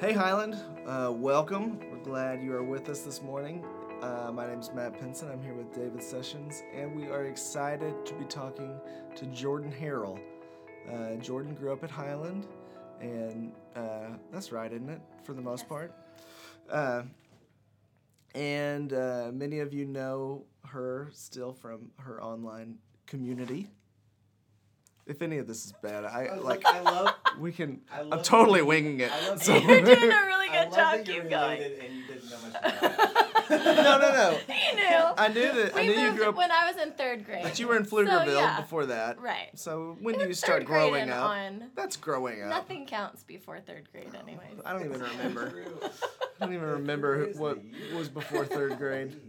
Hey Highland, uh, welcome. We're glad you are with us this morning. Uh, my name is Matt Pinson. I'm here with David Sessions, and we are excited to be talking to Jordan Harrell. Uh, Jordan grew up at Highland, and uh, that's right, isn't it, for the most part? Uh, and uh, many of you know her still from her online community. If any of this is bad, I like. I love. We can. I I'm totally you- winging it. I love so- You're doing a really I good love job. that you're Keep going. and you didn't know much about it. no, no, no. He knew. I knew that. I we knew you moved grew up, when I was in third grade. but you were in Pflugerville So, yeah. before that. Right. So when do you start third grade growing and up? On. That's growing up. Nothing counts before third grade, anyway. I don't even remember. I don't even remember Where what was before third grade.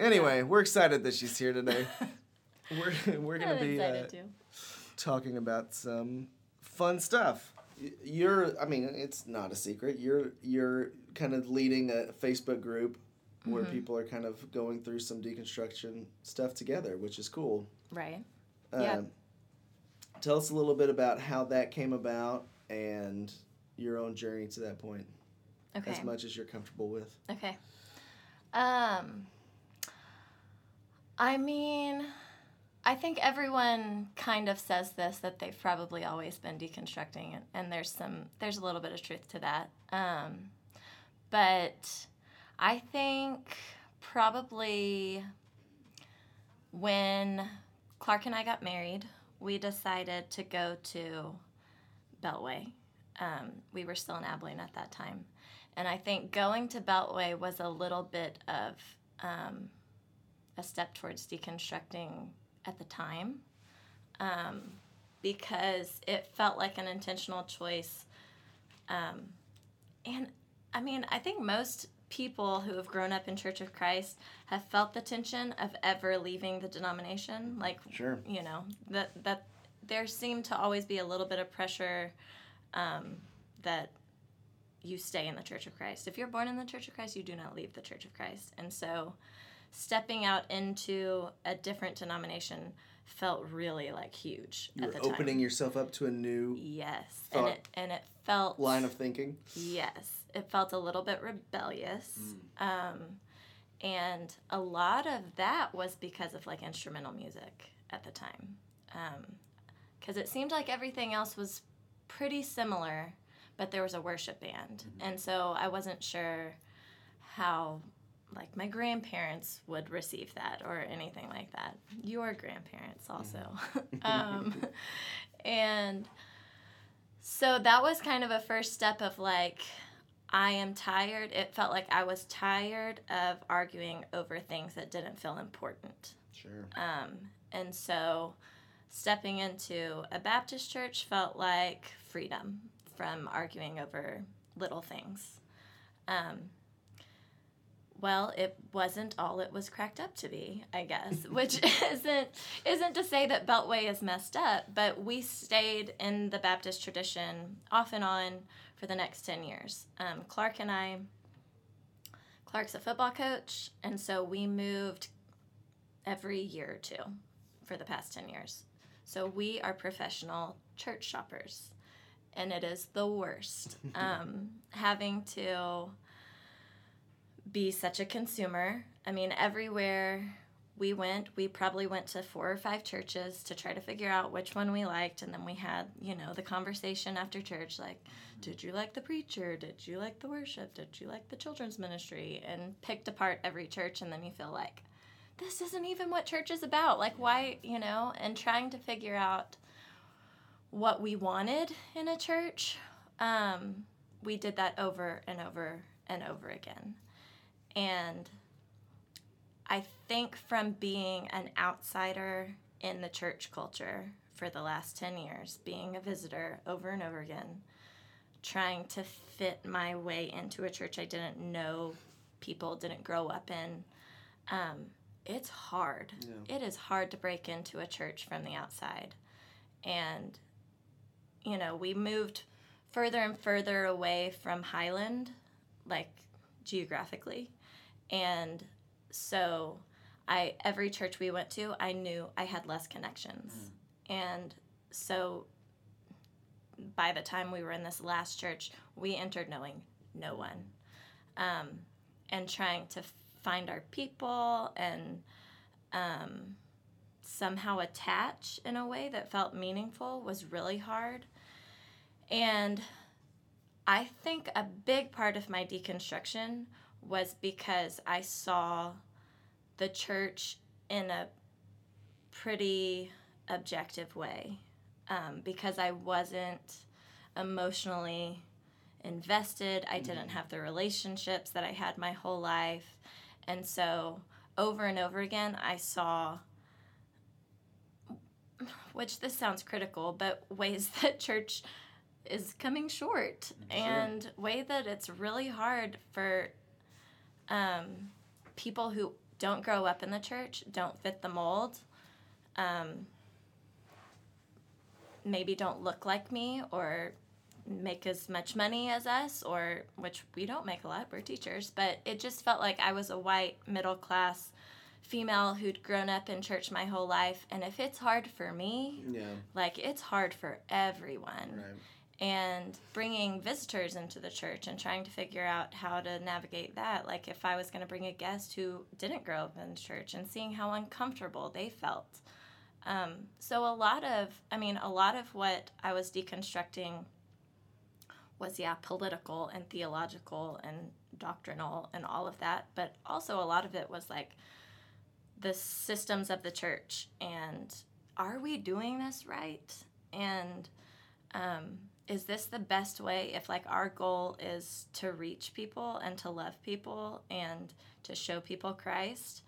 Anyway, we're excited that she's here today. We're we're gonna I'm be uh, too. Talking about some fun stuff. You're, I mean, it's not a secret. You're you're kind of leading a Facebook group where Mhm. people are kind of going through some deconstruction stuff together, which is cool. Right. Yeah. Um, Tell us a little bit about how that came about and your own journey to that point, Okay. as much as you're comfortable with. Okay. Um I mean, I think everyone kind of says this that they've probably always been deconstructing and, and there's some there's a little bit of truth to that. Um but I think probably when Clark and I got married, we decided to go to Beltway. Um, we were still in Abilene at that time. And I think going to Beltway was a little bit of um, a step towards deconstructing at the time um, because it felt like an intentional choice. Um, and I mean, I think most people who have grown up in Church of Christ have felt the tension of ever leaving the denomination. Like, Sure. you know, that, that there seemed to always be a little bit of pressure um, that you stay in the Church of Christ. If you're born in the Church of Christ, you do not leave the Church of Christ. And so stepping out into a different denomination felt really like huge You're at the time. opening yourself up to a new Yes. And it and it felt line of thinking. Yes. It felt a little bit rebellious. Mm. Um and a lot of that was because of like instrumental music at the time. Um because it seemed like everything else was pretty similar, but there was a worship band. And so I wasn't sure how like my grandparents would receive that or anything like that. Your grandparents also. um, and so that was kind of a first step of like I am tired. It felt like I was tired of arguing over things that didn't feel important. Sure. Um, and so stepping into a Baptist church felt like freedom from arguing over little things. Um, well, it wasn't all it was cracked up to be, I guess, which isn't isn't to say that Beltway is messed up, but we stayed in the Baptist tradition off and on for the next ten years. Um, Clark and I, Clark's a football coach, and so we moved every year or two for the past 10 years. So we are professional church shoppers, and it is the worst um, having to be such a consumer. I mean, everywhere we went, we probably went to four or five churches to try to figure out which one we liked, and then we had, you know, the conversation after church like, did you like the preacher? Did you like the worship? Did you like the children's ministry? And picked apart every church, and then you feel like, this isn't even what church is about. Like, why, you know, and trying to figure out what we wanted in a church. Um, we did that over and over and over again. And I think from being an outsider in the church culture for the last 10 years, being a visitor over and over again, trying to fit my way into a church I didn't know people, didn't grow up in. Um, it's hard. Yeah. It is hard to break into a church from the outside. And, you know, we moved further and further away from Highland, like geographically. And so I every church we went to, I knew I had less connections. And so by the time we were in this last church, we entered knowing no one um, and trying to find our people and um, somehow attach in a way that felt meaningful was really hard. And I think a big part of my deconstruction was because I saw the church in a pretty objective way um, because I wasn't emotionally invested. I didn't have the relationships that I had my whole life. And so over and over again, I saw, which this sounds critical, but ways that church is coming short Sure. and way that it's really hard for um, people who don't grow up in the church, don't fit the mold, um, maybe don't look like me or make as much money as us, or which we don't make a lot, we're teachers, but it just felt like I was a white middle class female who'd grown up in church my whole life. And if it's hard for me, Yeah. like it's hard for everyone Right. And bringing visitors into the church and trying to figure out how to navigate that. Like if i was going to bring a guest who didn't grow up in church and seeing how uncomfortable they felt. Um, so a lot of i mean a lot of what i was deconstructing was yeah political and theological and doctrinal and all of that but also a lot of it was like the systems of the church and are we doing this right? And um, is this the best way if like our goal is to reach people and to love people and to show people christ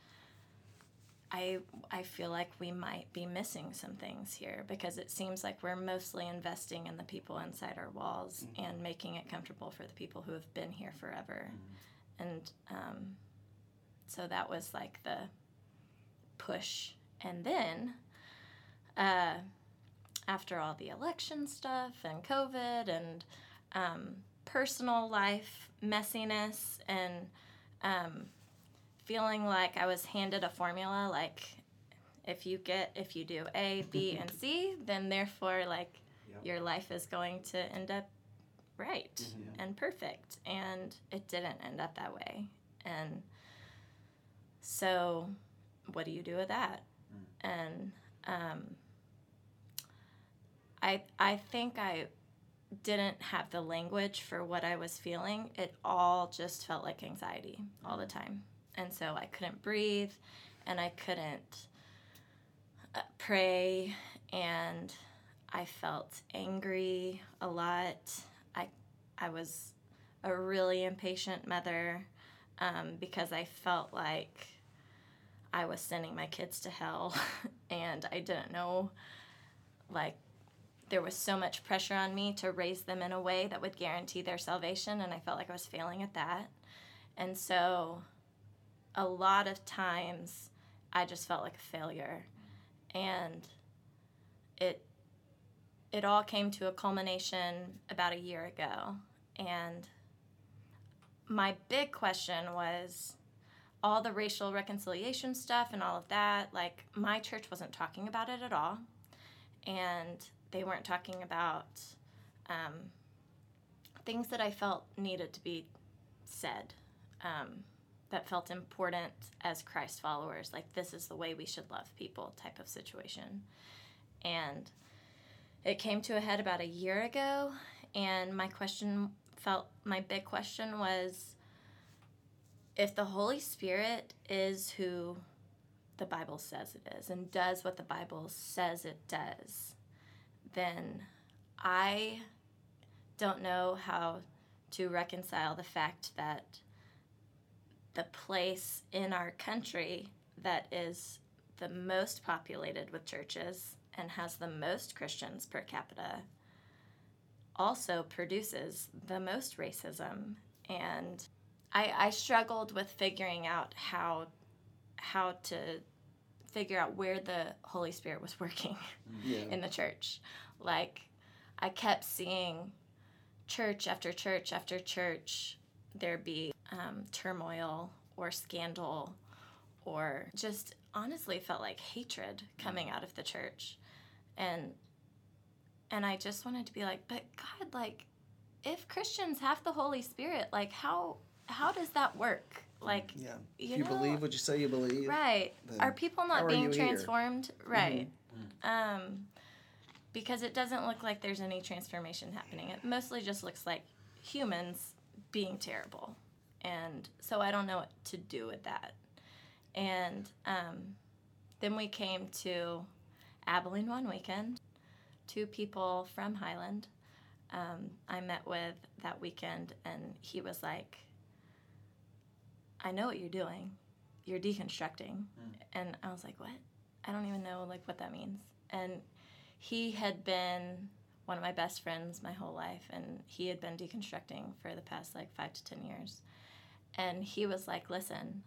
i i feel like we might be missing some things here because it seems like we're mostly investing in the people inside our walls and making it comfortable for the people who have been here forever. And um, so that was like the push. And then uh, after all the election stuff and COVID and um, personal life messiness and um, feeling like I was handed a formula like if you get if you do A, B, and C, then therefore like Yep. your life is going to end up right Mhm. and perfect. And it didn't end up that way. And so what do you do with that? And um, I I think I didn't have the language for what I was feeling. It all just felt like anxiety all the time. And so I couldn't breathe and I couldn't uh, pray and I felt angry a lot. I I was a really impatient mother um, because I felt like I was sending my kids to hell and I didn't know like there was so much pressure on me to raise them in a way that would guarantee their salvation and I felt like I was failing at that. And so a lot of times I just felt like a failure. And it it all came to a culmination about a year ago. And my big question was all the racial reconciliation stuff and all of that, like my church wasn't talking about it at all. And they weren't talking about um, things that I felt needed to be said, um, that felt important as Christ followers, like this is the way we should love people type of situation. And it came to a head about a year ago, and my question felt my big question was if the Holy Spirit is who the Bible says it is and does what the Bible says it does, then I don't know how to reconcile the fact that the place in our country that is the most populated with churches and has the most Christians per capita also produces the most racism. And I, I struggled with figuring out how how to figure out where the Holy Spirit was working Yeah. in the church. Like, I kept seeing church after church after church, there be um, turmoil or scandal or just honestly felt like hatred coming out of the church. And and I just wanted to be like, but God, like, if Christians have the Holy Spirit, like, how how does that work? Like, Yeah. you If you know, believe what you say you believe. right? Are people not being you here? transformed? Right. Mhm. Um, because it doesn't look like there's any transformation happening. It mostly just looks like humans being terrible, and so I don't know what to do with that. And um, then we came to Abilene one weekend. Two people from Highland um, I met with that weekend, and he was like, "I know what you're doing. You're deconstructing." Mm. And I was like, "What? I don't even know like what that means." And he had been one of my best friends my whole life, and he had been deconstructing for the past like five to ten years. And he was like, "Listen,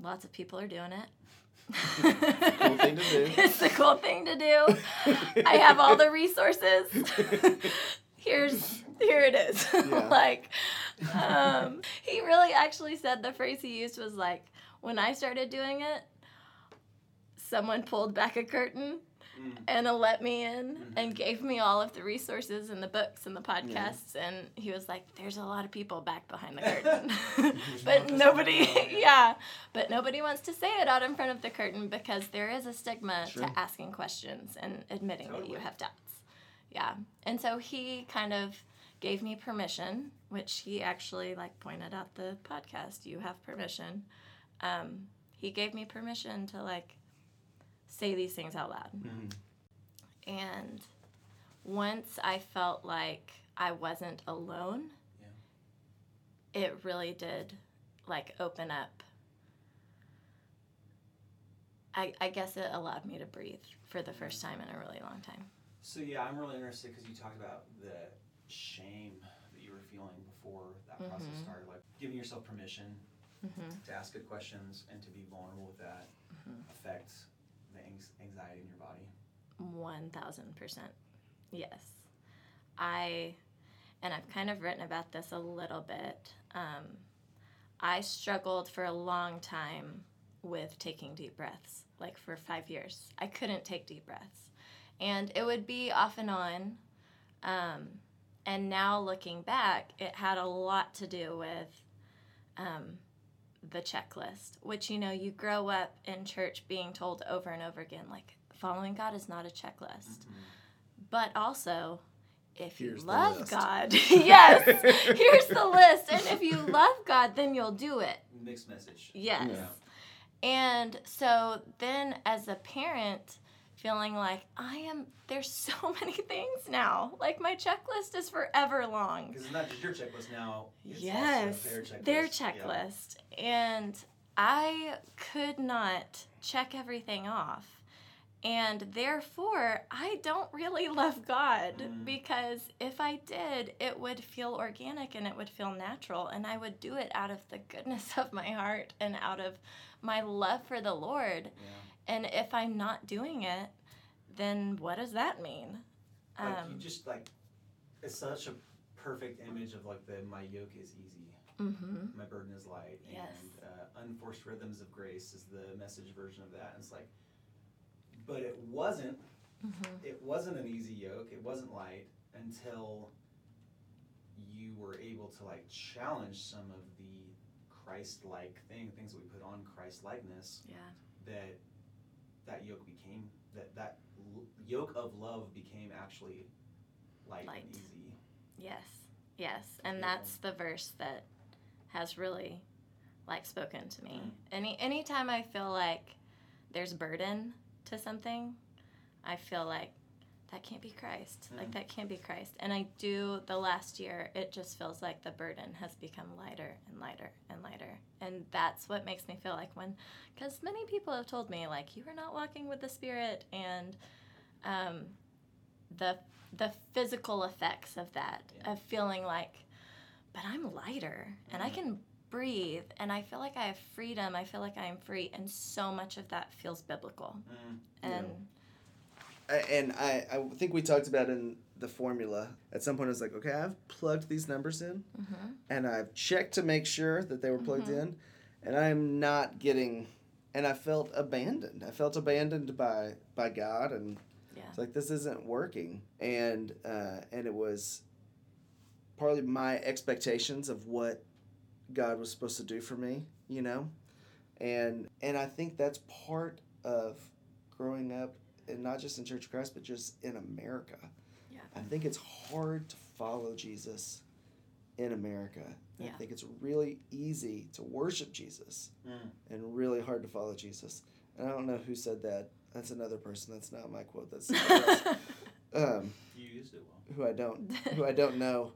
lots of people are doing it." cool thing to do. it's a cool thing to do. I have all the resources. Here's here it is. Yeah. like um, he really actually said the phrase he used was like when I started doing it, someone pulled back a curtain Mm. and let me in Mhm. and gave me all of the resources and the books and the podcasts and he was like there's a lot of people back behind the curtain but nobody yeah but nobody wants to say it out in front of the curtain because there is a stigma Sure. to asking questions and admitting that you have doubts yeah and so he kind of gave me permission which he actually like pointed out the podcast you have permission um, he gave me permission to like say these things out loud Mhm. and once I felt like I wasn't alone, it really did like open up. I, I guess it allowed me to breathe for the first time in a really long time. So yeah, I'm really interested because you talked about the shame that you were feeling that process started, like giving yourself permission Mm-hmm. to ask good questions and to be vulnerable with that Mhm. affects the anx- anxiety in your body. One thousand percent. Yes. I, and I've kind of written about this a little bit. Um, I struggled for a long time with taking deep breaths, like for five years. I couldn't take deep breaths. And it would be off and on. Um, and now looking back, it had a lot to do with um, the checklist, which, you know, you grow up in church being told over and over again, like, following God is not a checklist. But also, if Here's you love. God, yes, here's the list. And if you love God, then you'll do it. Mixed message. Yes. Yeah. And so then as a parent, feeling like I am, there's so many things now. Like my checklist is forever long. Because it's not just your checklist now. Yes, their checklist. their Yeah. checklist. And I could not check everything off. And therefore, I don't really love God Mm. because if I did, it would feel organic and it would feel natural. And I would do it out of the goodness of my heart and out of my love for the Lord. Yeah. And if I'm not doing it, then what does that mean? Like Um, you just like, it's such a perfect image of like the my yoke is easy, hmm my burden is light, Yes. and uh, unforced rhythms of grace is the message version of that. And it's like, but it wasn't. hmm It wasn't an easy yoke. It wasn't light until you were able to like challenge some of the Christ-like thing, things that we put on Christ-likeness. Yeah. That that yoke became that that l- yoke of love became actually light, Light. and easy. Yes, yes, and Beautiful. that's the verse that has really like spoken to me. Mm. Any anytime I feel like there's burden to something, I feel like that can't be Christ. Like Mm. that can't be Christ. And I do the last year, it just feels like the burden has become lighter and lighter and lighter. And that's what makes me feel like when cuz many people have told me like you are not walking with the spirit and um the the physical effects of that Yeah. of feeling like but i'm lighter and i Mhm. can breathe and i feel like i have freedom i feel like i am free and so much of that feels biblical Mm. and I- and I, I think we talked about in the formula at some point. I was like, okay, I've plugged these numbers in, Mhm. and I've checked to make sure that they were plugged Mhm. in, and I'm not getting. And I felt abandoned. I felt abandoned by by God, and yeah It's like this isn't working, and uh, and it was partly my expectations of what God was supposed to do for me, you know, and and I think that's part of growing up, and not just in Church of Christ, but just in America. Yeah. I think it's hard to follow Jesus in America. Yeah. I think it's really easy to worship Jesus Mm. and really hard to follow Jesus. And I don't know who said that. That's another person. That's not my quote. That's somebody um, You used it well. who I don't who I don't know.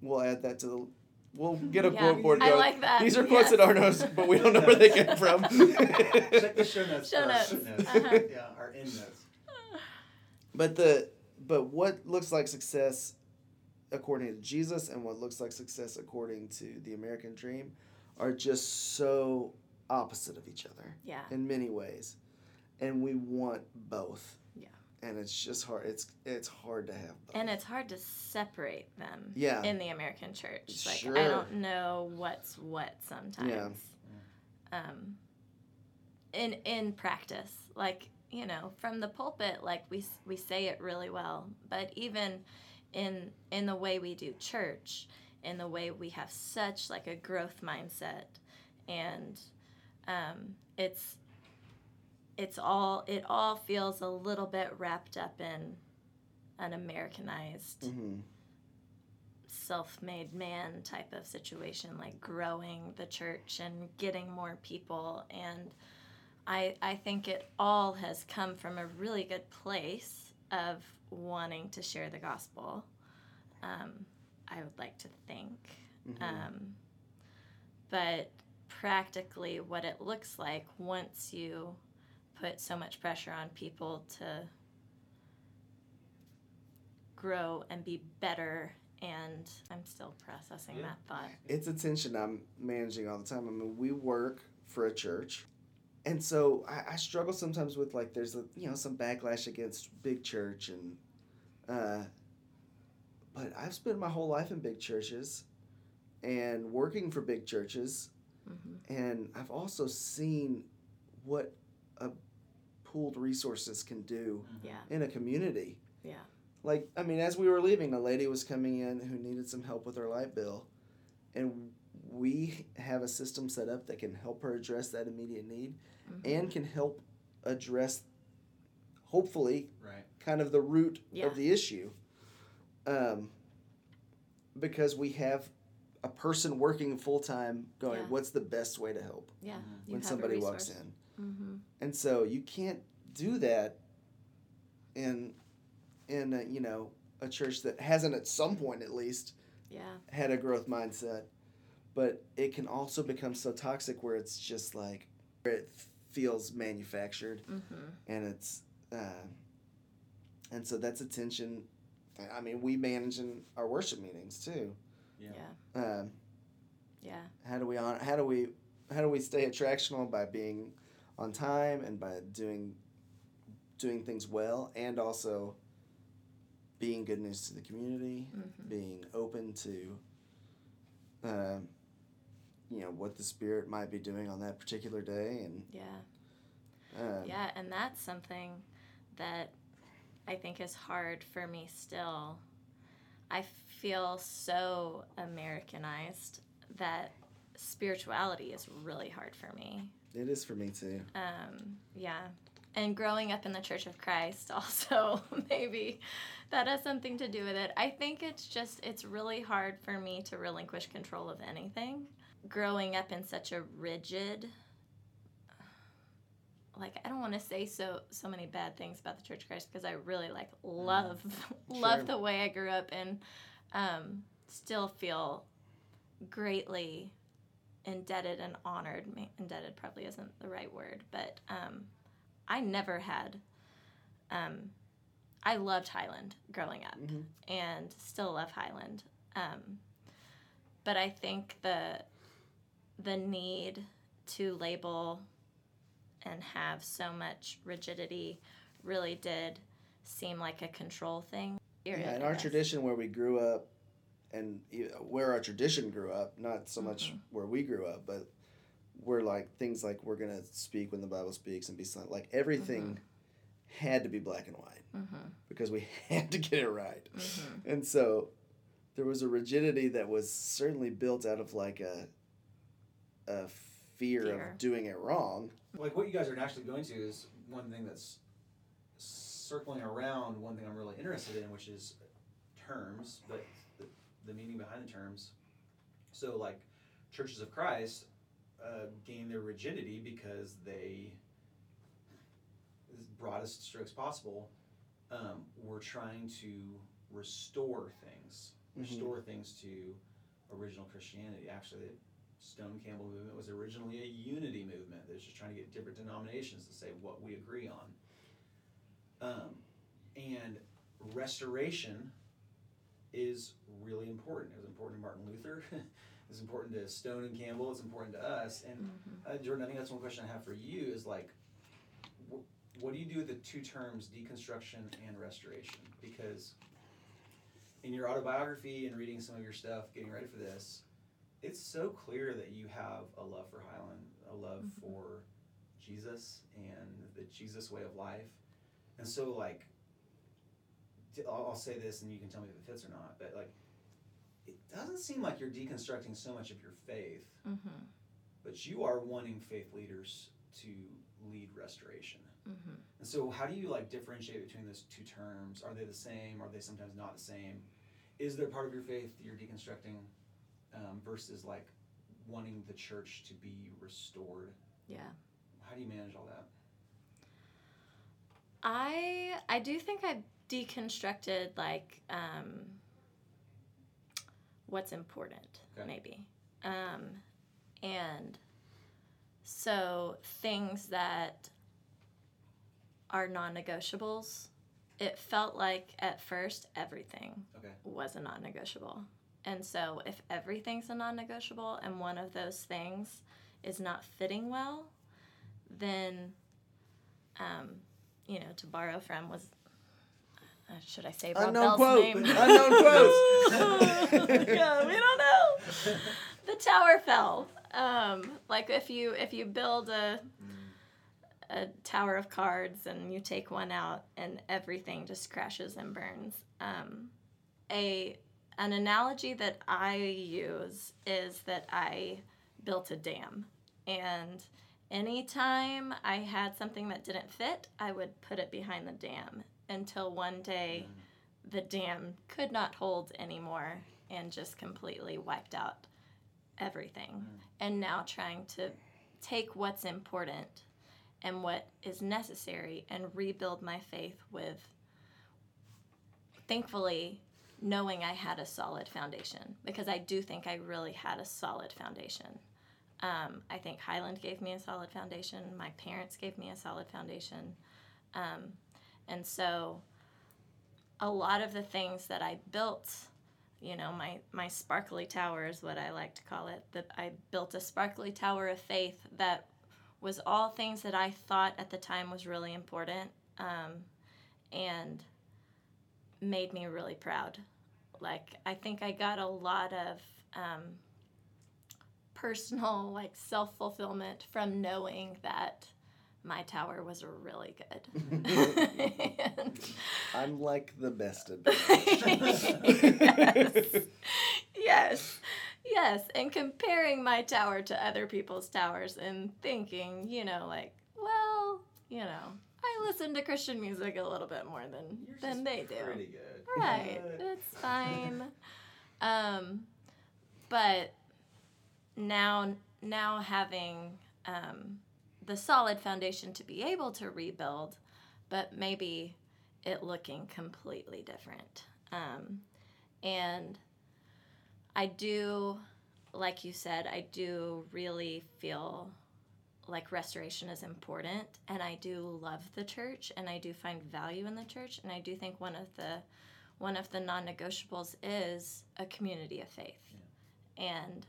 We'll add that to the. We'll get a Yeah, quote board. I going. like that. These are quotes yes. in our notes, but we don't know where they came from. Check the show notes. Show for our notes. footnotes. Uh-huh. Yeah, our end notes. but the but what looks like success according to Jesus and what looks like success according to the American dream are just so opposite of each other. Yeah. in many ways, and we want both. And it's just hard. It's it's hard to have both. And it's hard to separate them Yeah. in the American church. Like Sure. I don't know what's what sometimes. yeah. Um in in practice, like, you know, from the pulpit like we we say it really well, but even in in the way we do church, in the way we have such like a growth mindset and um it's it's all it all feels a little bit wrapped up in an Americanized hmm self-made man type of situation like growing the church and getting more people and I I think it all has come from a really good place of wanting to share the gospel. Um, I would like to think. hmm Um, but practically, what it looks like once you put so much pressure on people to grow and be better, and I'm still processing Yeah. that thought. it's a tension I'm managing all the time. I mean, we work for a church, and so I, I struggle sometimes with like there's a you know some backlash against big church and, uh, but I've spent my whole life in big churches, and working for big churches, hmm and I've also seen what a pooled resources can do Mhm. Yeah, in a community. yeah, Like, I mean, as we were leaving, a lady was coming in who needed some help with her light bill. And we have a system set up that can help her address that immediate need mhm. and can help address, hopefully, Right. kind of the root Yeah. of the issue. Um, because we have a person working full time going, Yeah. what's the best way to help yeah. Mhm. When somebody walks in? Mm-hmm. and so you can't do that in in a, you know a church that hasn't at some point at least Yeah, had a growth mindset. But it can also become so toxic where it's just like where it feels manufactured. Mm-hmm. and it's uh, and so that's a tension. I mean we manage in our worship meetings too. Yeah. yeah, um, yeah, how do we on how do we how do we stay attractional by being on time and by doing doing things well and also being good news to the community mm-hmm. being open to um, you know what the spirit might be doing on that particular day and yeah. um, Yeah, and that's something that I think is hard for me still. I feel so Americanized that spirituality is really hard for me. It is for me too Um, yeah. And growing up in the Church of Christ also, maybe that has something to do with it. I think it's just, it's really hard for me to relinquish control of anything. Growing up in such a rigid, like I don't want to say so so many bad things about the Church of Christ because I really like love love Sure. the way I grew up and um, still feel greatly indebted and honored. Indebted probably isn't the right word, but um, I never had. Um, I loved Highland growing up, Mhm. and still love Highland. Um, but I think the the need to label and have so much rigidity really did seem like a control thing. yeah in our tradition where we grew up and e- where our tradition grew up not so much Mhm. where we grew up but we're like things like we're gonna speak when the bible speaks and be silent like everything had to be black and white Mm-hmm. because we had to get it right. Mm-hmm. And so there was a rigidity that was certainly built out of like a a fear, Fear. of doing it wrong. like what you guys are naturally going to is one thing that's circling around one thing I'm really interested in, which is terms, but the, meaning behind the terms. So, like churches of Christ uh, gain their rigidity because they, broadest strokes possible, um, were trying to restore things, Mhm. restore things to original Christianity. Actually, the Stone Campbell movement was originally a unity movement that was just trying to get different denominations to say what we agree on. Um, and restoration is really important. It was important to Martin Luther. it's important to Stone and Campbell. It's important to us. And Mm-hmm. uh, Jordan, I think that's one question I have for you is like, wh- what do you do with the two terms deconstruction and restoration? Because in your autobiography and reading some of your stuff, getting ready for this, it's so clear that you have a love for Highland, a love Mhm. for Jesus and the Jesus way of life. And so, like, I'll, I'll say this and you can tell me if it fits or not, but like, it doesn't seem like you're deconstructing so much of your faith Mm-hmm. but you are wanting faith leaders to lead restoration. Mm-hmm. And so, how do you like differentiate between those two terms? Are they the same? Are they sometimes not the same? Is there part of your faith that you're deconstructing um, versus like wanting the church to be restored? Yeah. How do you manage all that? I I do think I've deconstructed like um, what's important, Okay. maybe, um, and so things that are non-negotiables. It felt like at first everything Okay. was a non-negotiable, and so if everything's a non-negotiable and one of those things is not fitting well, then um, you know, to borrow from was uh, should I say Rob Unknown Bell's quote. name? Unknown quote. yeah, we don't know. The tower fell. Um, like if you if you build a a tower of cards and you take one out and everything just crashes and burns. Um, a an analogy that I use is that I built a dam and anytime I had something that didn't fit, I would put it behind the dam until one day the dam could not hold anymore and just completely wiped out everything. Mm. And now trying to take what's important and what is necessary and rebuild my faith with thankfully knowing I had a solid foundation because I do think I really had a solid foundation. Um, I think Highland gave me a solid foundation. My parents gave me a solid foundation. Um, and so a lot of the things that I built, you know, my, my sparkly tower is what I like to call it, that I built a sparkly tower of faith that was all things that I thought at the time was really important um, and made me really proud. Like, I think I got a lot of um, personal, like, self fulfillment from knowing that my tower was really good. And- I'm like the best at yes. yes. Yes. And comparing my tower to other people's towers and thinking, you know, like, well, you know, I listen to Christian music a little bit more than Yours than they do. Pretty good. Right. That's fine. Um, but now now having um, the solid foundation to be able to rebuild, but maybe it looking completely different. Um, and I do, like you said, I do really feel like restoration is important and I do love the church and I do find value in the church and I do think one of the one of the non-negotiables is a community of faith. And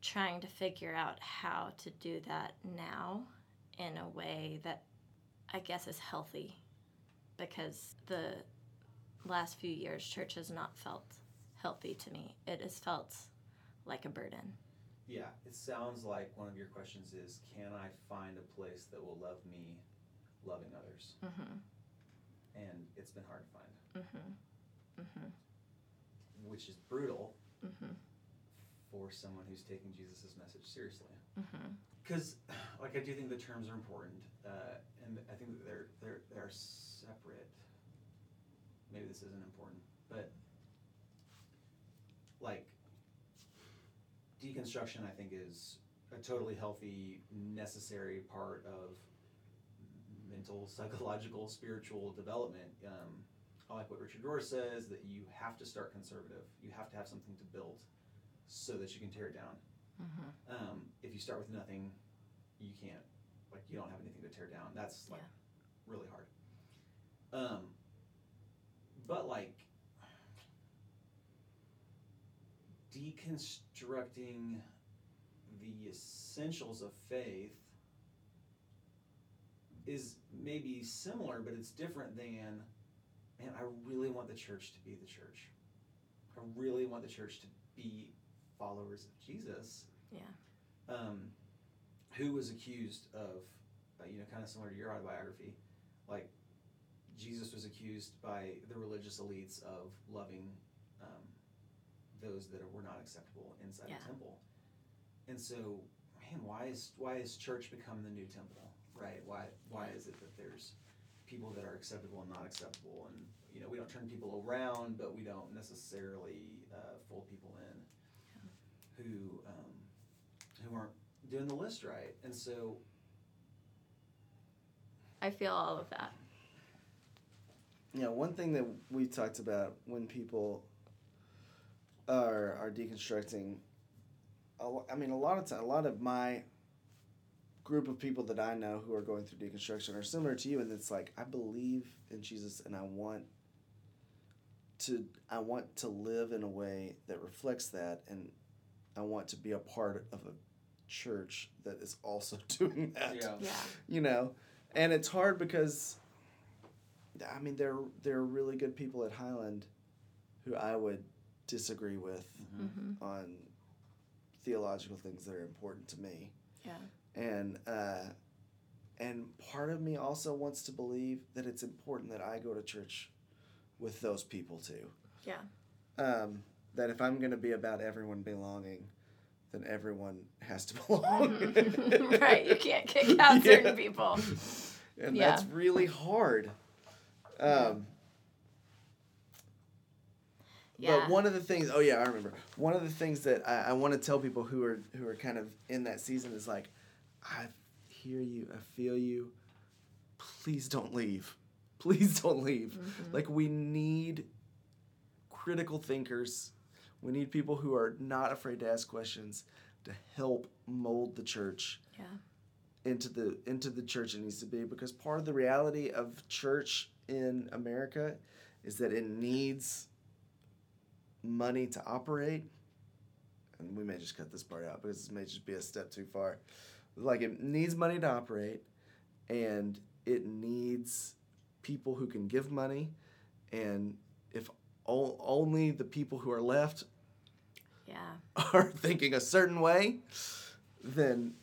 trying to figure out how to do that now in a way that I guess is healthy because the last few years church has not felt healthy to me. It has felt like a burden. Yeah, it sounds like one of your questions is, can I find a place that will love me, loving others? hmm and it's been hard to find, Mhm. Mhm. which is brutal Mhm. for someone who's taking Jesus' message seriously. Mhm. Because, like, I do think the terms are important, uh, and I think that they're they're they're separate. Maybe this isn't important, but like deconstruction, I think is a totally healthy, necessary part of mental, psychological, spiritual development. Um, I like what Richard Rohr says that you have to start conservative. You have to have something to build so that you can tear it down Mhm. um, if you start with nothing, you can't, like, you don't have anything to tear down. That's like really hard. Um, but like deconstructing the essentials of faith is maybe similar, but it's different than, man, I really want the church to be the church. I really want the church to be followers of Jesus Yeah. um, who was accused of, uh, you know, kind of similar to your autobiography, like Jesus was accused by the religious elites of loving um, those that were not acceptable inside Yeah. the temple, and so, man, why is why has church become the new temple, right? Why why is it that there's people that are acceptable and not acceptable, and you know, we don't turn people around, but we don't necessarily uh, fold people in who um, who aren't doing the list right. And so, I feel all of that. Yeah, one thing that we talked about when people are are deconstructing, a lo- I mean, a lot of time, a lot of my group of people that I know who are going through deconstruction are similar to you, and it's like I believe in Jesus, and I want to I want to live in a way that reflects that, and I want to be a part of a church that is also doing that yeah, Yeah. you know and it's hard because i mean there there are really good people at highland who i would disagree with Mhm. on theological things that are important to me Yeah. and uh and part of me also wants to believe that it's important that i go to church with those people too Yeah. um that if i'm going to be about everyone belonging then everyone has to belong right. You can't kick out Yeah. certain people. and Yeah. that's really hard. Um, Yeah. But one of the things, oh yeah, I remember. One of the things that I, I want to tell people who are who are kind of in that season is like, I hear you, I feel you. Please don't leave. Please don't leave. Mhm. Like we need critical thinkers. We need people who are not afraid to ask questions to help mold the church Yeah. into the into the church it needs to be because part of the reality of church in America is that it needs money to operate. And we may just cut this part out because this may just be a step too far. Like it needs money to operate and it needs people who can give money. And if o- only the people who are left Yeah. are thinking a certain way, then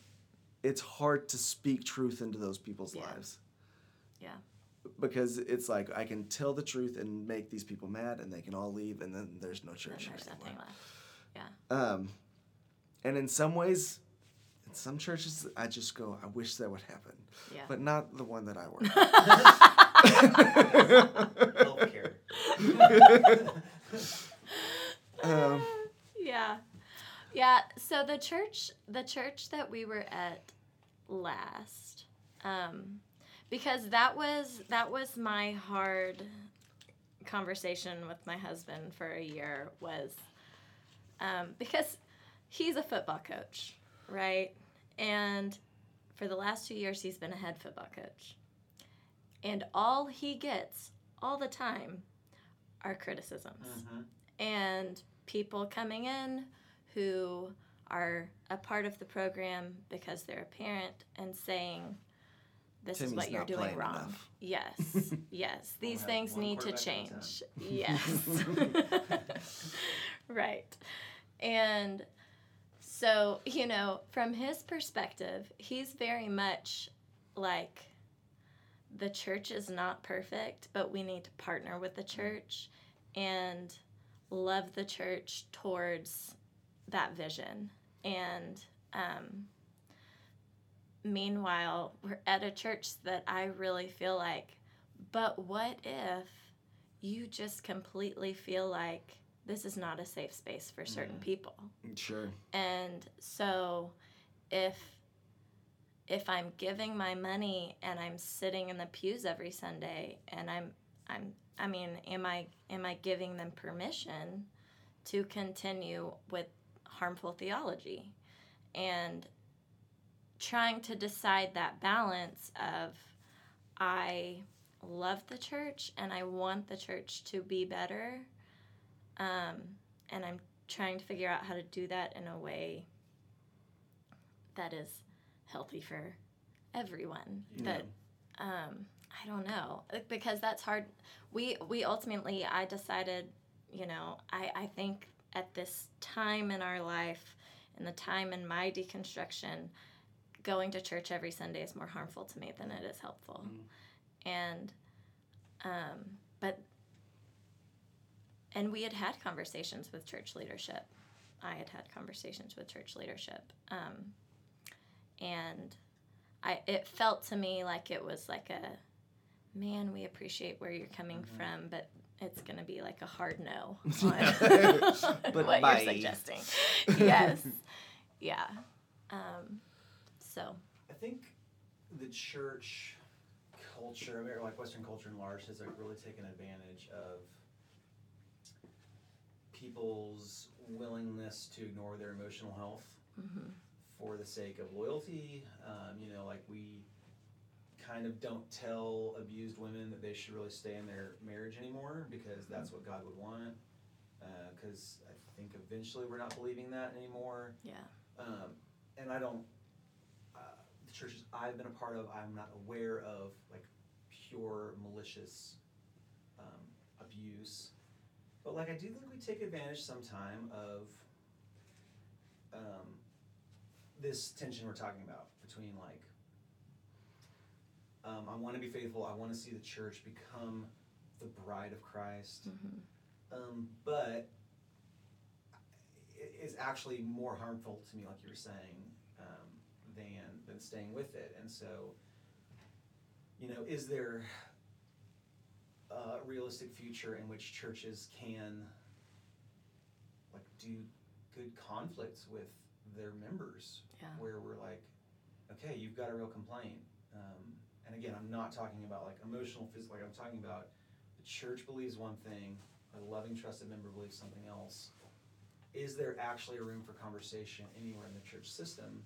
it's hard to speak truth into those people's Yeah. lives. Yeah. Because it's like I can tell the truth and make these people mad, and they can all leave, and then there's no church here there's nothing anymore. left. Um, and in some ways, in some churches, I just go, I wish that would happen, Yeah. but not the one that I work. um, yeah. Yeah. So the church, the church that we were at last, um, because that was that was my hard conversation with my husband for a year was um, because he's a football coach, right? And for the last two years, he's been a head football coach. And all he gets all the time are criticisms Mhm. and people coming in who are a part of the program because they're a parent and saying this is what you're doing wrong. enough. Yes, yes. These have things need to quarterback out of change. Yes. right. And so, you know, from his perspective, he's very much like the church is not perfect, but we need to partner with the church and love the church towards that vision. And um, meanwhile, we're at a church that I really feel like, but what if you just completely feel like this is not a safe space for certain Mm. people? Sure. And so if if I'm giving my money and I'm sitting in the pews every Sunday and I'm I'm I mean, am I am I giving them permission to continue with harmful theology? And trying to decide that balance of I love the church and I want the church to be better. Um, and I'm trying to figure out how to do that in a way that is healthy for everyone. Yeah. That um, I don't know because that's hard. We we ultimately I decided, you know, I I think at this time in our life, and the time in my deconstruction, going to church every Sunday is more harmful to me than it is helpful, and um, but and we had had conversations with church leadership. I had had conversations with church leadership, um, and I it felt to me like it was like a man. We appreciate where you're coming Mhm. from, but it's going to be like a hard no But on what bye. you're suggesting. Yes, yeah. Um, so I think the church culture, or like Western culture in large, has like really taken advantage of people's willingness to ignore their emotional health mhm. For the sake of loyalty. Um, you know, like we kind of don't tell abused women that they should really stay in their marriage anymore because that's what God would want. Because I think eventually we're not believing that anymore. yeah, Um, and I don't, uh, the churches I've been a part of, I'm not aware of like pure malicious um, abuse. But like I do think we take advantage sometime of um, this tension we're talking about between like, um, I want to be faithful, I want to see the church become the bride of Christ mhm. um, but it is actually more harmful to me, like you were saying, um, than than staying with it. And so, you know, is there a realistic future in which churches can like do good conflicts with their members, Yeah. where we're like, okay, you've got a real complaint. Um, and again, I'm not talking about like emotional, physical. Like I'm talking about the church believes one thing, a loving, trusted member believes something else. Is there actually a room for conversation anywhere in the church system?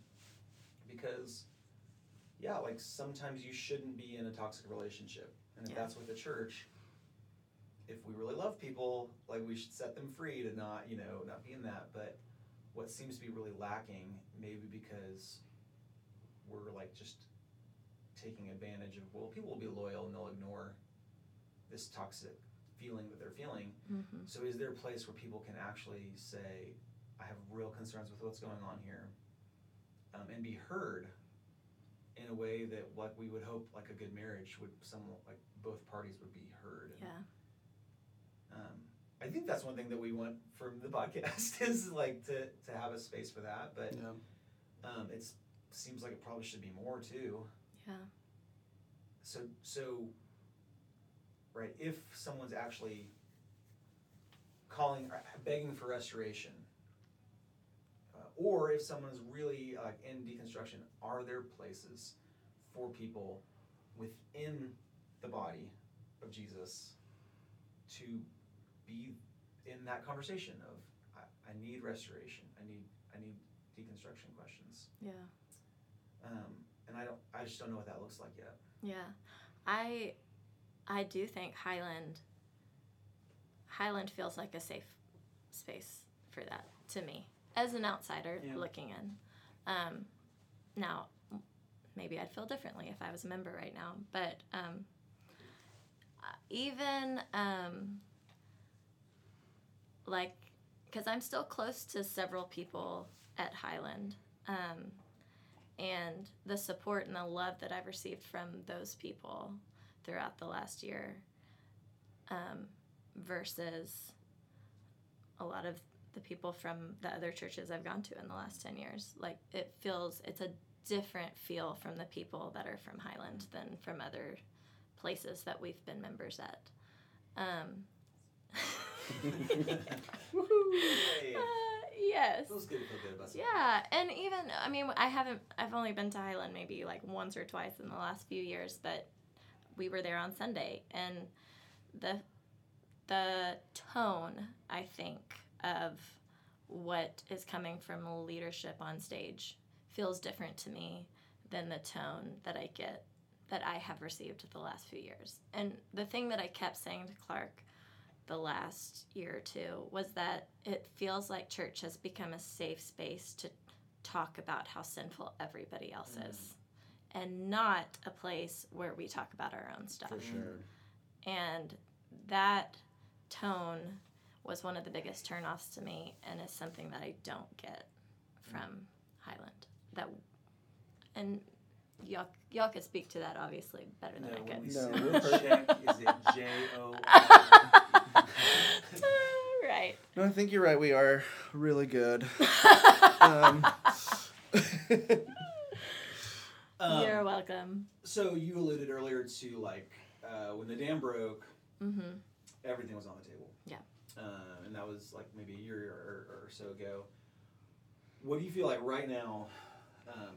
Because, yeah, like sometimes you shouldn't be in a toxic relationship. And if Yeah. that's with the church, if we really love people, like we should set them free to not, you know, not be in that. But what seems to be really lacking, maybe because we're like just taking advantage of, well, people will be loyal and they'll ignore this toxic feeling that they're feeling. Mhm. So is there a place where people can actually say, I have real concerns with what's going on here, um, and be heard in a way that what we would hope like a good marriage would some like both parties would be heard. yeah, Um, I think that's one thing that we want from the podcast is like to, to have a space for that, but Yeah. um, it's seems like it probably should be more too. yeah, So so right, if someone's actually calling or begging for restoration, uh, or if someone is really like in deconstruction, are there places for people within the body of Jesus to be in that conversation of I, I need restoration, I need I need deconstruction questions, yeah. um, and I don't I just don't know what that looks like yet. Yeah, I I do think Highland Highland feels like a safe space for that to me as an outsider Yeah. looking in. Um, now, maybe I'd feel differently if I was a member right now, but um, uh, even um, like because I'm still close to several people at Highland. Um, and the support and the love that I've received from those people throughout the last year um, versus a lot of the people from the other churches I've gone to in the last 10 years. Like it feels, it's a different feel from the people that are from Highland than from other places that we've been members at. Um, Hey. uh, yes. Feels good to feel good about something. Yeah, and even I mean I haven't I've only been to Highland maybe like once or twice in the last few years, but we were there on Sunday and the the tone I think of what is coming from leadership on stage feels different to me than the tone that I get that I have received the last few years. And the thing that I kept saying to Clark the last year or two was that it feels like church has become a safe space to talk about how sinful everybody else Mm. is and not a place where we talk about our own stuff. For sure. And that tone was one of the biggest turnoffs to me and is something that I don't get from Highland. That and y'all y'all could speak to that obviously better than No, I when we could. No, say we're per- check, is it J O? right. No, I think you're right. We are really good. Um, You're welcome. So you alluded earlier to like uh, when the dam broke, Mm-hmm. everything was on the table. Yeah. Um, and that was like maybe a year or, or so ago. What do you feel like right now, um,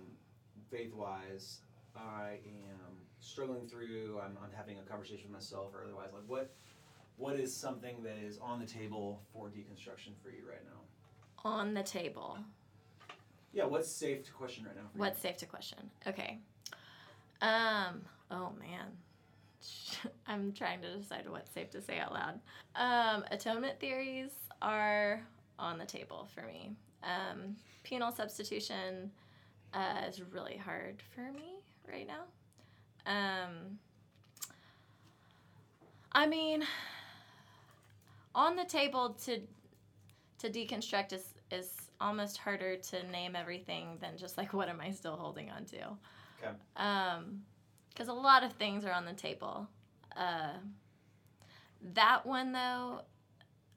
faith wise? I am struggling through. I'm, I'm having a conversation with myself or otherwise. Like what what is something that is on the table for deconstruction for you right now? On the table. Yeah, what's safe to question right now for What's safe to question? Okay. Um. Oh man. I'm trying to decide what's safe to say out loud. Um, atonement theories are on the table for me. Um, penal substitution uh, is really hard for me right now. Um, I mean, on the table to to deconstruct is is almost harder to name everything than just like what am I still holding on to. Okay. Um, because a lot of things are on the table. Uh, that one though,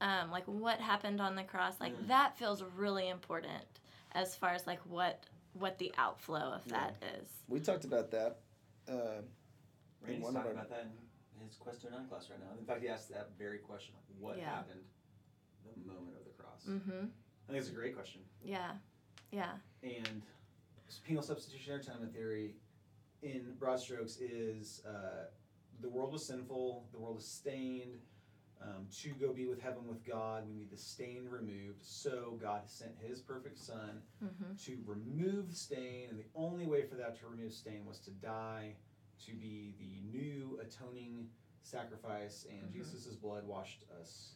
um, like what happened on the cross, like Mm. that feels really important as far as like what what the outflow of that is. we talked about that. Uh, Randy's one of talking about that in his Quest to None class right now. In fact, he asked that very question: What Yeah. happened the moment of the cross? Mm-hmm. I think it's a great question. Yeah. Yeah. And penal substitutionary atonement theory, in broad strokes, is uh, the world was sinful, the world is stained. Um, to go be with heaven with God, we need the stain removed. So God sent His perfect Son Mm-hmm. to remove stain, and the only way for that to remove stain was to die, to be the new atoning sacrifice, and Mhm. Jesus' blood washed us.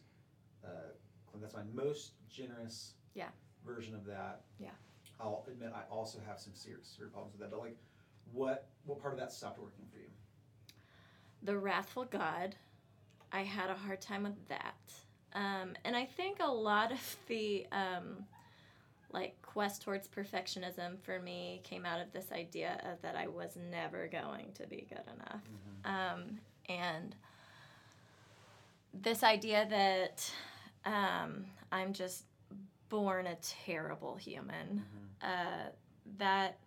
Uh, clean. that's my most generous Yeah. version of that. Yeah. I'll admit I also have some serious, serious problems with that, but like, what what part of that stopped working for you? The Wrathful God, I had a hard time with that. Um, and I think a lot of the um, like quest towards perfectionism for me came out of this idea of that I was never going to be good enough. Um, and this idea that um, I'm just born a terrible human uh, that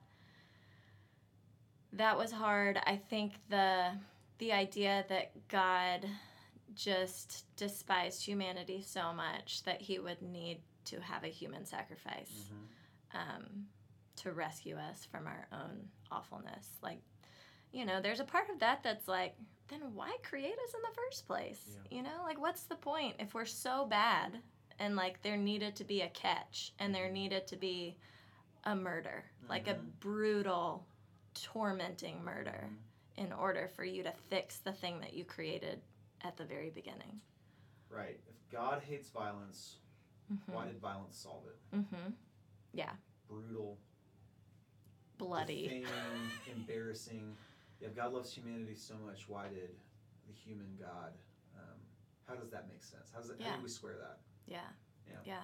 that was hard. I think the the idea that God just despised humanity so much that He would need to have a human sacrifice um, to rescue us from our own awfulness. Like, you know, there's a part of that that's like, then why create us in the first place? Yeah. You know, like, what's the point if we're so bad and like there needed to be a catch and there needed to be a murder, like a Mhm. brutal, tormenting murder in order for you to fix the thing that you created at the very beginning. Right. If God hates violence, Mm-hmm. why did violence solve it? Mm-hmm. Brutal, Bloody. defaming, embarrassing. If God loves humanity so much, why did the human God? Um, how does that make sense? How does that, how do we square that? Yeah. Yeah. Yeah.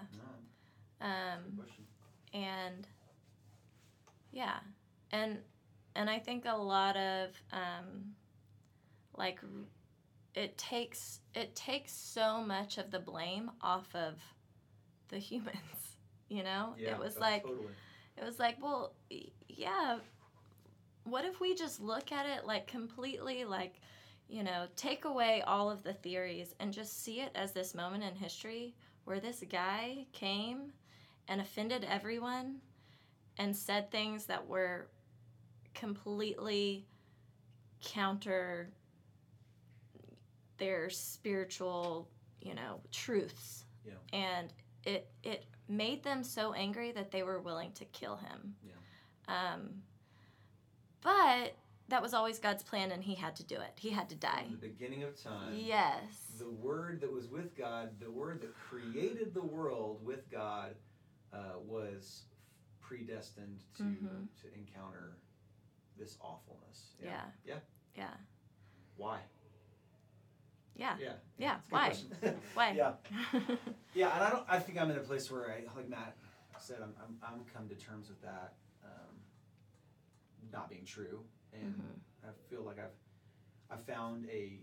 No, Um, and yeah and and i think a lot of um like it takes it takes so much of the blame off of the humans you know Yeah, it was oh, like totally. it was like well yeah what if we just look at it like completely like you know take away all of the theories and just see it as this moment in history where this guy came and offended everyone and said things that were completely counter their spiritual, you know, truths. Yeah. And it it made them so angry that they were willing to kill him. Yeah. Um but that was always God's plan and he had to do it. He had to die. From the beginning of time. Yes. The word that was with God, the word that created the world with God, uh, was predestined to Mhm. to encounter this awfulness. Yeah. Yeah. Yeah. Why? Yeah. Yeah. Yeah, It's a why? question. Why? yeah. Yeah, and I don't. I think I'm in a place where I, like Matt said, I'm I'm, I'm come to terms with that um, not being true, and Mhm. I feel like I've I've found a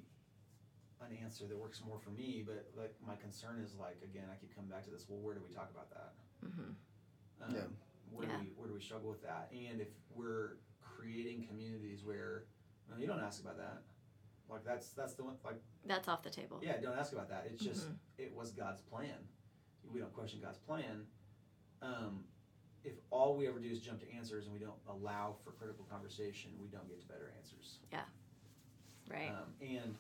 an answer that works more for me. But like my concern is like again, I keep coming back to this. Well, where do we talk about that? Mhm. Um, Yeah. Where Yeah. do we where do we struggle with that? And if we're creating communities where no, you don't ask about that, like that's that's the one like That's off the table. yeah, don't ask about that. It's just Mhm. it was God's plan. We don't question God's plan. Um, if all we ever do is jump to answers and we don't allow for critical conversation, we don't get to better answers. Yeah. Right. Um, and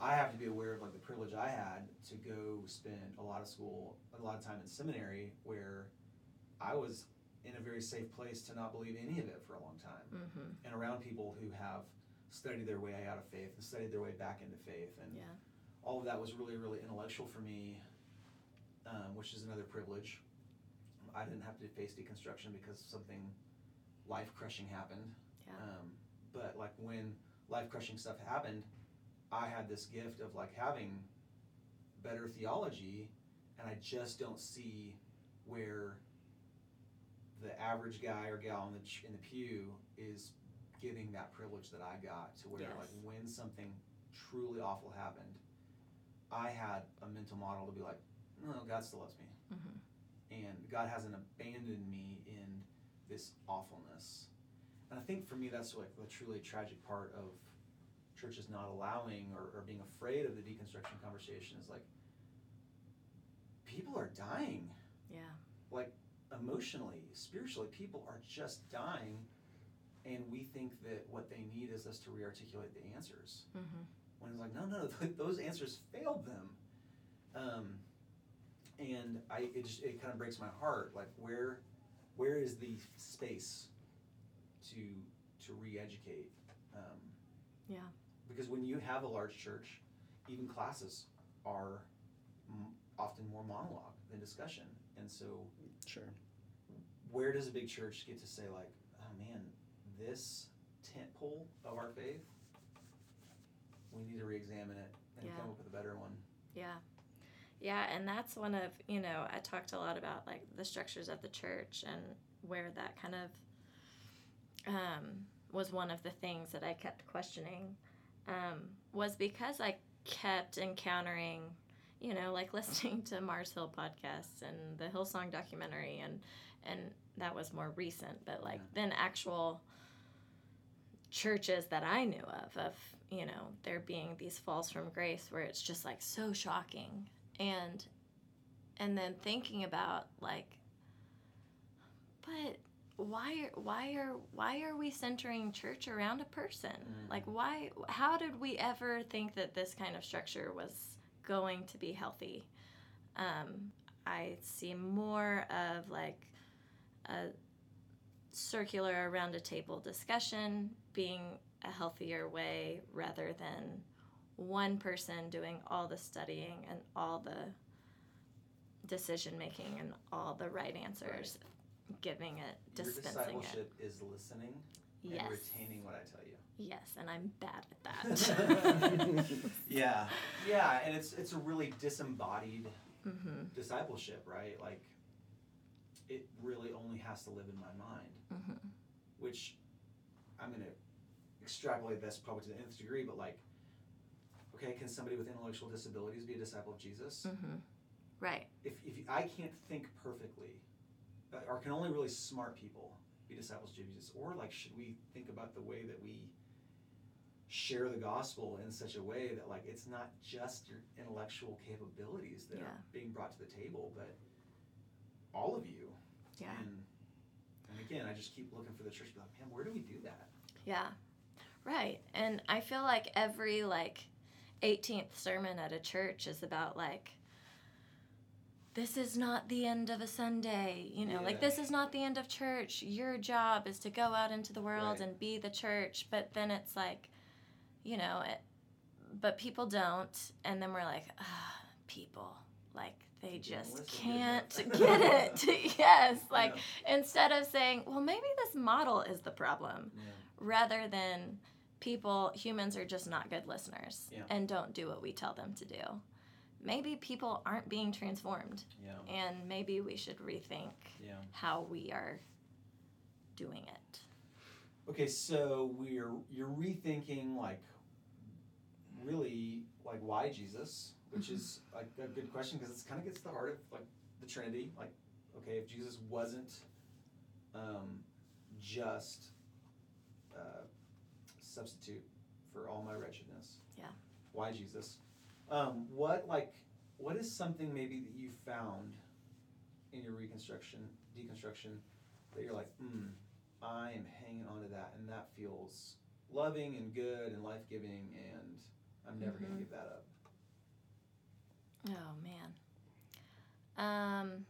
I have to be aware of like the privilege I had to go spend a lot of school, a lot of time in seminary, where I was in a very safe place to not believe any of it for a long time, mhm. and around people who have studied their way out of faith and studied their way back into faith, and Yeah. all of that was really, really intellectual for me, um, which is another privilege. I didn't have to face deconstruction because something life crushing happened. Yeah. Um, but like when life crushing stuff happened, I had this gift of like having better theology, and I just don't see where the average guy or gal in the in the pew is getting that privilege that I got to where Yes. like when something truly awful happened, I had a mental model to be like, no, God still loves me Mhm. and God hasn't abandoned me in this awfulness. And I think for me, that's like the truly tragic part of churches not allowing or, or being afraid of the deconstruction conversation is like people are dying, Yeah. like emotionally, spiritually, people are just dying. And we think that what they need is us to re-articulate the answers Mhm. when it's like, no, no, those answers failed them. Um, and I, it just, it kind of breaks my heart. Like, where, where is the space to, to re-educate? Um, Yeah. Because when you have a large church, even classes are m- often more monologue than discussion. And so, Sure. where does a big church get to say like, oh man, this tent pole of our faith, we need to re-examine it and Yeah. come up with a better one. Yeah. Yeah, and that's one of, you know, I talked a lot about like the structures of the church and where that kind of um, was one of the things that I kept questioning um, was because I kept encountering, you know, like listening to Mars Hill podcasts and the Hillsong documentary and and that was more recent, but like Yeah. then actual churches that I knew of of you know there being these falls from grace where it's just like so shocking. And and then thinking about like but why are why are why are we centering church around a person? Mm. like why how did we ever think that this kind of structure was going to be healthy? Um, i see more of like a circular around a table discussion being a healthier way rather than one person doing all the studying and all the decision making and all the right answers giving it dispensing it. discipleship is listening yes. and retaining what I tell you. yes and i'm bad at that. Yeah, yeah, and it's it's a really disembodied mm-hmm, discipleship, right? Like, it really only has to live in my mind, mm-hmm, which I'm gonna extrapolate this probably to the nth degree, but like, okay, can somebody with intellectual disabilities be a disciple of Jesus? Mm-hmm. Right. If, if I can't think perfectly, uh, or can only really smart people be disciples of Jesus? Or like, should we think about the way that we share the gospel in such a way that like it's not just your intellectual capabilities that Yeah. are being brought to the table, but all of you. Yeah. And, and again, I just keep looking for the church be like, man, where do we do that? Yeah. Right. And I feel like every like 18th sermon at a church is about like this is not the end of a Sunday. You know, like this is not the end of church. Your job is to go out into the world Right. and be the church. But then it's like, you know, it, but people don't. And then we're like, ah, people. Like they just can't get it. yes. Like Yeah. instead of saying, well, maybe this model is the problem Yeah. rather than people humans are just not good listeners Yeah. and don't do what we tell them to do maybe people aren't being transformed Yeah. and maybe we should rethink how we are doing it Okay, so we're you're rethinking like really like why Jesus, which Mhm. is like a good question because it kind of gets to the heart of like the Trinity. Like, okay, if Jesus wasn't um, just uh, substitute for all my wretchedness, Yeah. why Jesus? Um, what like what is something maybe that you found in your reconstruction, deconstruction, that you're like, hmm, I am hanging on to that, and that feels loving and good and life giving, and I'm never going Mhm. to give that up. Oh man um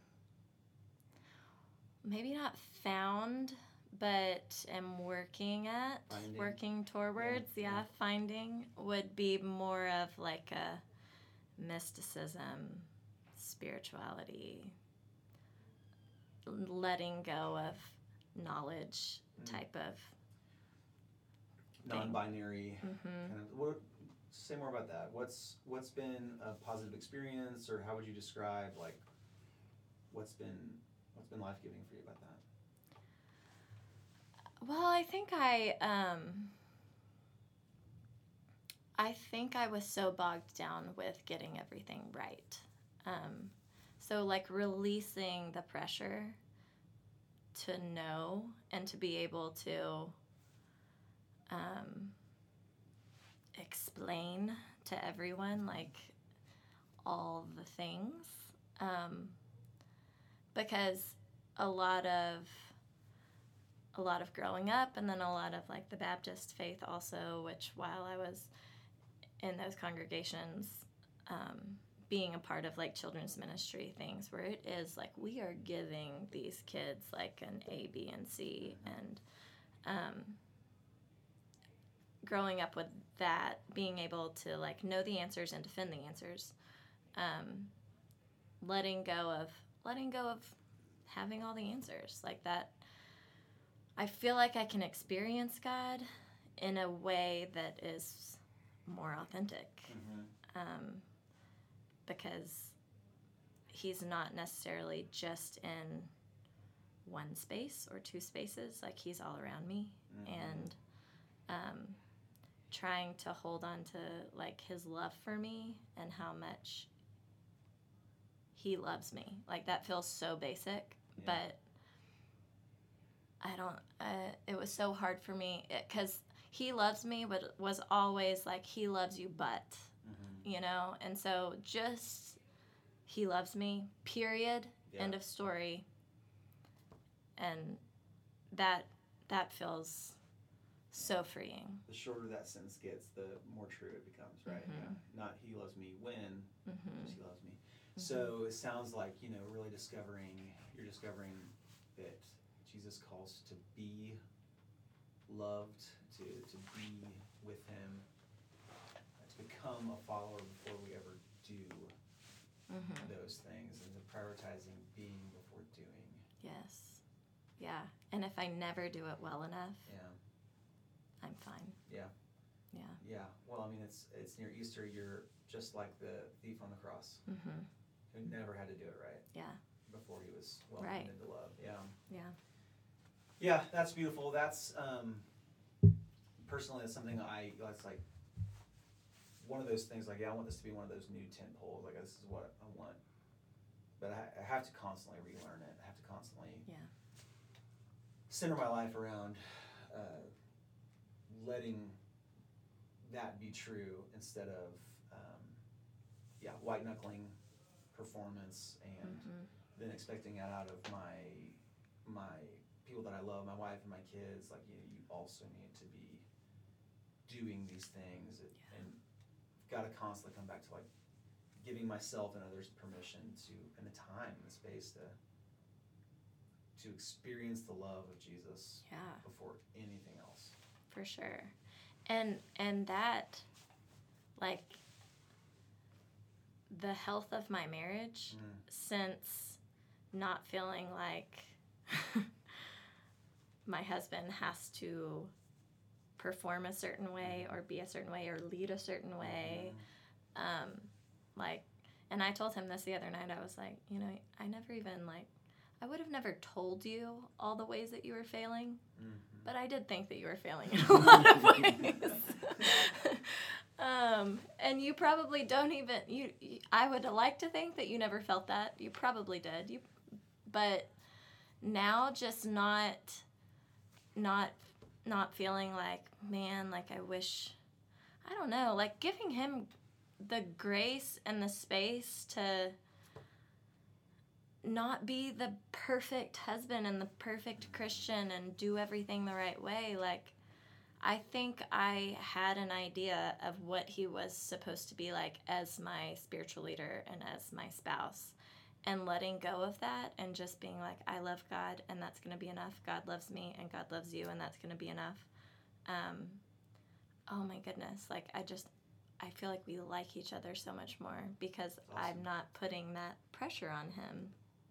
maybe not found but am working at Finding. working towards Yeah, yeah, yeah. finding would be more of like a mysticism spirituality letting go of knowledge Mm. type of Non-binary hmm kind of. What? Say more about that. What's what's been a positive experience, or how would you describe like what's been what's been life giving for you about that? Well, I think I um I think I was so bogged down with getting everything right. Um so like releasing the pressure to know and to be able to um explain to everyone like all the things um because a lot of a lot of growing up and then a lot of like the Baptist faith also, which while I was in those congregations, um, being a part of like children's ministry things where it is like we are giving these kids like an A, B, and C, and um, growing up with that, being able to like know the answers and defend the answers, um, letting go of letting go of having all the answers like that I feel like I can experience God in a way that is more authentic um, because He's not necessarily just in one space or two spaces, like He's all around me. Mhm. And um, trying to hold on to like His love for me and how much He loves me. Like that feels so basic, Yeah. but I don't. Uh, it was so hard for me because he loves me, but was always like he loves you, but Mhm. you know. And so just he loves me. Period. Yeah. End of story. And that that feels so freeing. The shorter that sentence gets, the more true it becomes, right? Mhm. Yeah. Not he loves me when, hmm just he loves me. So it sounds like, you know, really discovering, you're discovering that Jesus calls to be loved, to, to be with him, to become a follower before we ever do hmm those things, and to prioritizing being before doing. Yes. Yeah. And if I never do it well enough, Yeah. I'm fine. Yeah. Yeah. Yeah. Well, I mean, it's it's near Easter. You're just like the thief on the cross hmm who never had to do it right. Yeah. Before he was welcomed Right. into love. Yeah. Yeah. Yeah, that's beautiful. That's um, personally that's something I that's like one of those things like yeah, I want this to be one of those new tent poles. Like this is what I want, but I, I have to constantly relearn it. I have to constantly Yeah. center my life around uh, letting that be true instead of um, yeah white knuckling performance and Mhm. then expecting that out of my my people that I love, my wife and my kids. Like you, you also need to be doing these things and, Yeah. and got to constantly come back to like giving myself and others permission to and the time and the space to to experience the love of Jesus Yeah. before anything else. For sure and and that like the health of my marriage Mm. since not feeling like my husband has to perform a certain way or be a certain way or lead a certain way um like and i told him this the other night i was like you know i never even like i would have never told you all the ways that you were failing Mhm. But I did think that you were failing in a lot of ways. um, and you probably don't even you, you. I would like to think that you never felt that. You probably did. You, but now just not, not, not feeling like man, like I wish. I don't know, like giving him the grace and the space to not be the perfect husband and the perfect Christian and do everything the right way. Like, I think I had an idea of what he was supposed to be like as my spiritual leader and as my spouse. And letting go of that and just being like, I love God and that's going to be enough. God loves me and God loves you and that's going to be enough. Um, oh my goodness. Like, I just, I feel like we like each other so much more because Awesome. I'm not putting that pressure on him.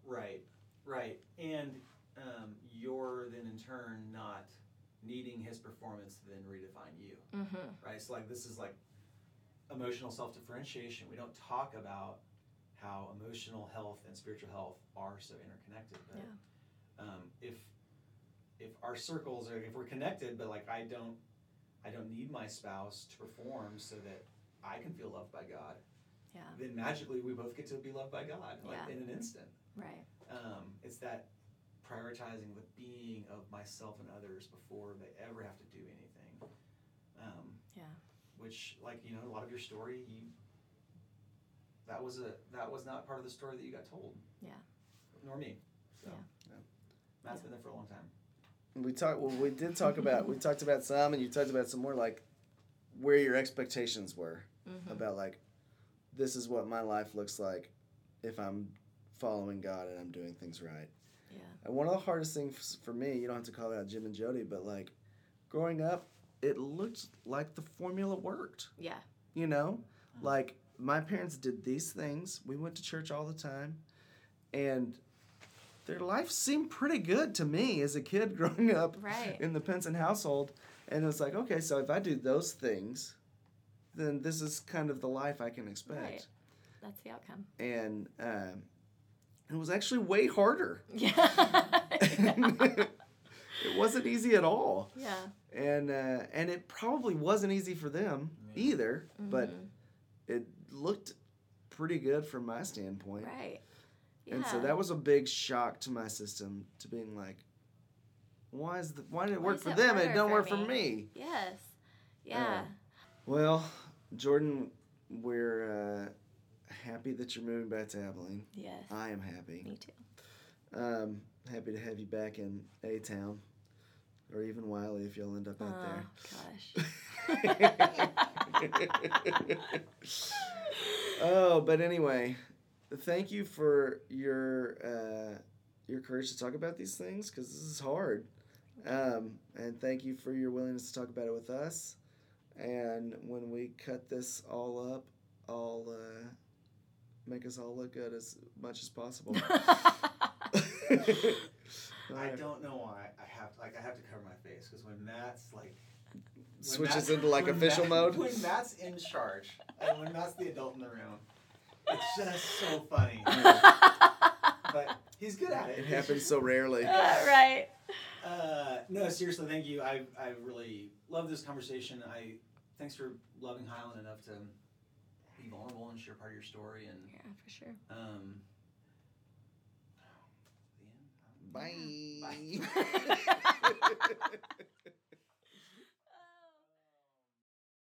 Right, right. And um, you're then in turn not needing his performance to then redefine you, Mm-hmm. right? So, like, this is like emotional self differentiation. We don't talk about how emotional health and spiritual health are so interconnected. But um, if if our circles are if we're connected, but like I don't I don't need my spouse to perform so that I can feel loved by God, Yeah. then magically we both get to be loved by God like Yeah. in an instant. Right. Um, it's that prioritizing the being of myself and others before they ever have to do anything. Um, Yeah. Which, like you know, a lot of your story, you that was a that was not part of the story that you got told. Yeah. Nor me. So. Yeah. Matt's Yeah. been there for a long time. We talked. Well, we did talk about. We talked about some, and you talked about some more, like where your expectations were Mm-hmm. about, like this is what my life looks like if I'm following God and I'm doing things right. Yeah. And one of the hardest things for me, you don't have to call it out Jim and Jody, but like growing up, it looked like the formula worked. Yeah. You know, like my parents did these things. We went to church all the time, and their life seemed pretty good to me as a kid growing up Right. in the Penson household. And it was like, okay, so if I do those things, then this is kind of the life I can expect. Right. That's the outcome. And um, it was actually way harder. Yeah. it wasn't easy at all. yeah. And uh, and it probably wasn't easy for them Yeah. either, but Mhm. it looked pretty good from my standpoint. right. Yeah. And so that was a big shock to my system to being like, why is the, why did it Why work for them and it don't for work for me? me? Yes. Yeah. Well, Jordan, we're uh, happy that you're moving back to Abilene. yes. I am happy. Me too. Um, happy to have you back in A Town, or even Wylie if you'll end up out Oh there. gosh. oh, but anyway, thank you for your uh, your courage to talk about these things because this is hard. Um, and thank you for your willingness to talk about it with us. And when we cut this all up, I'll uh, make us all look good as much as possible. I don't know why I have like I have to cover my face because when Matt's like when Switches Matt's- into like official Matt- mode. When Matt's in charge and when Matt's the adult in the room, it's just so funny. but he's good at it. It happens so rarely. Uh, right. Uh, no, seriously, thank you. I I really love this conversation. I thanks for loving Highland enough to be vulnerable and share part of your story. And yeah, for sure. Um, Bye. Bye.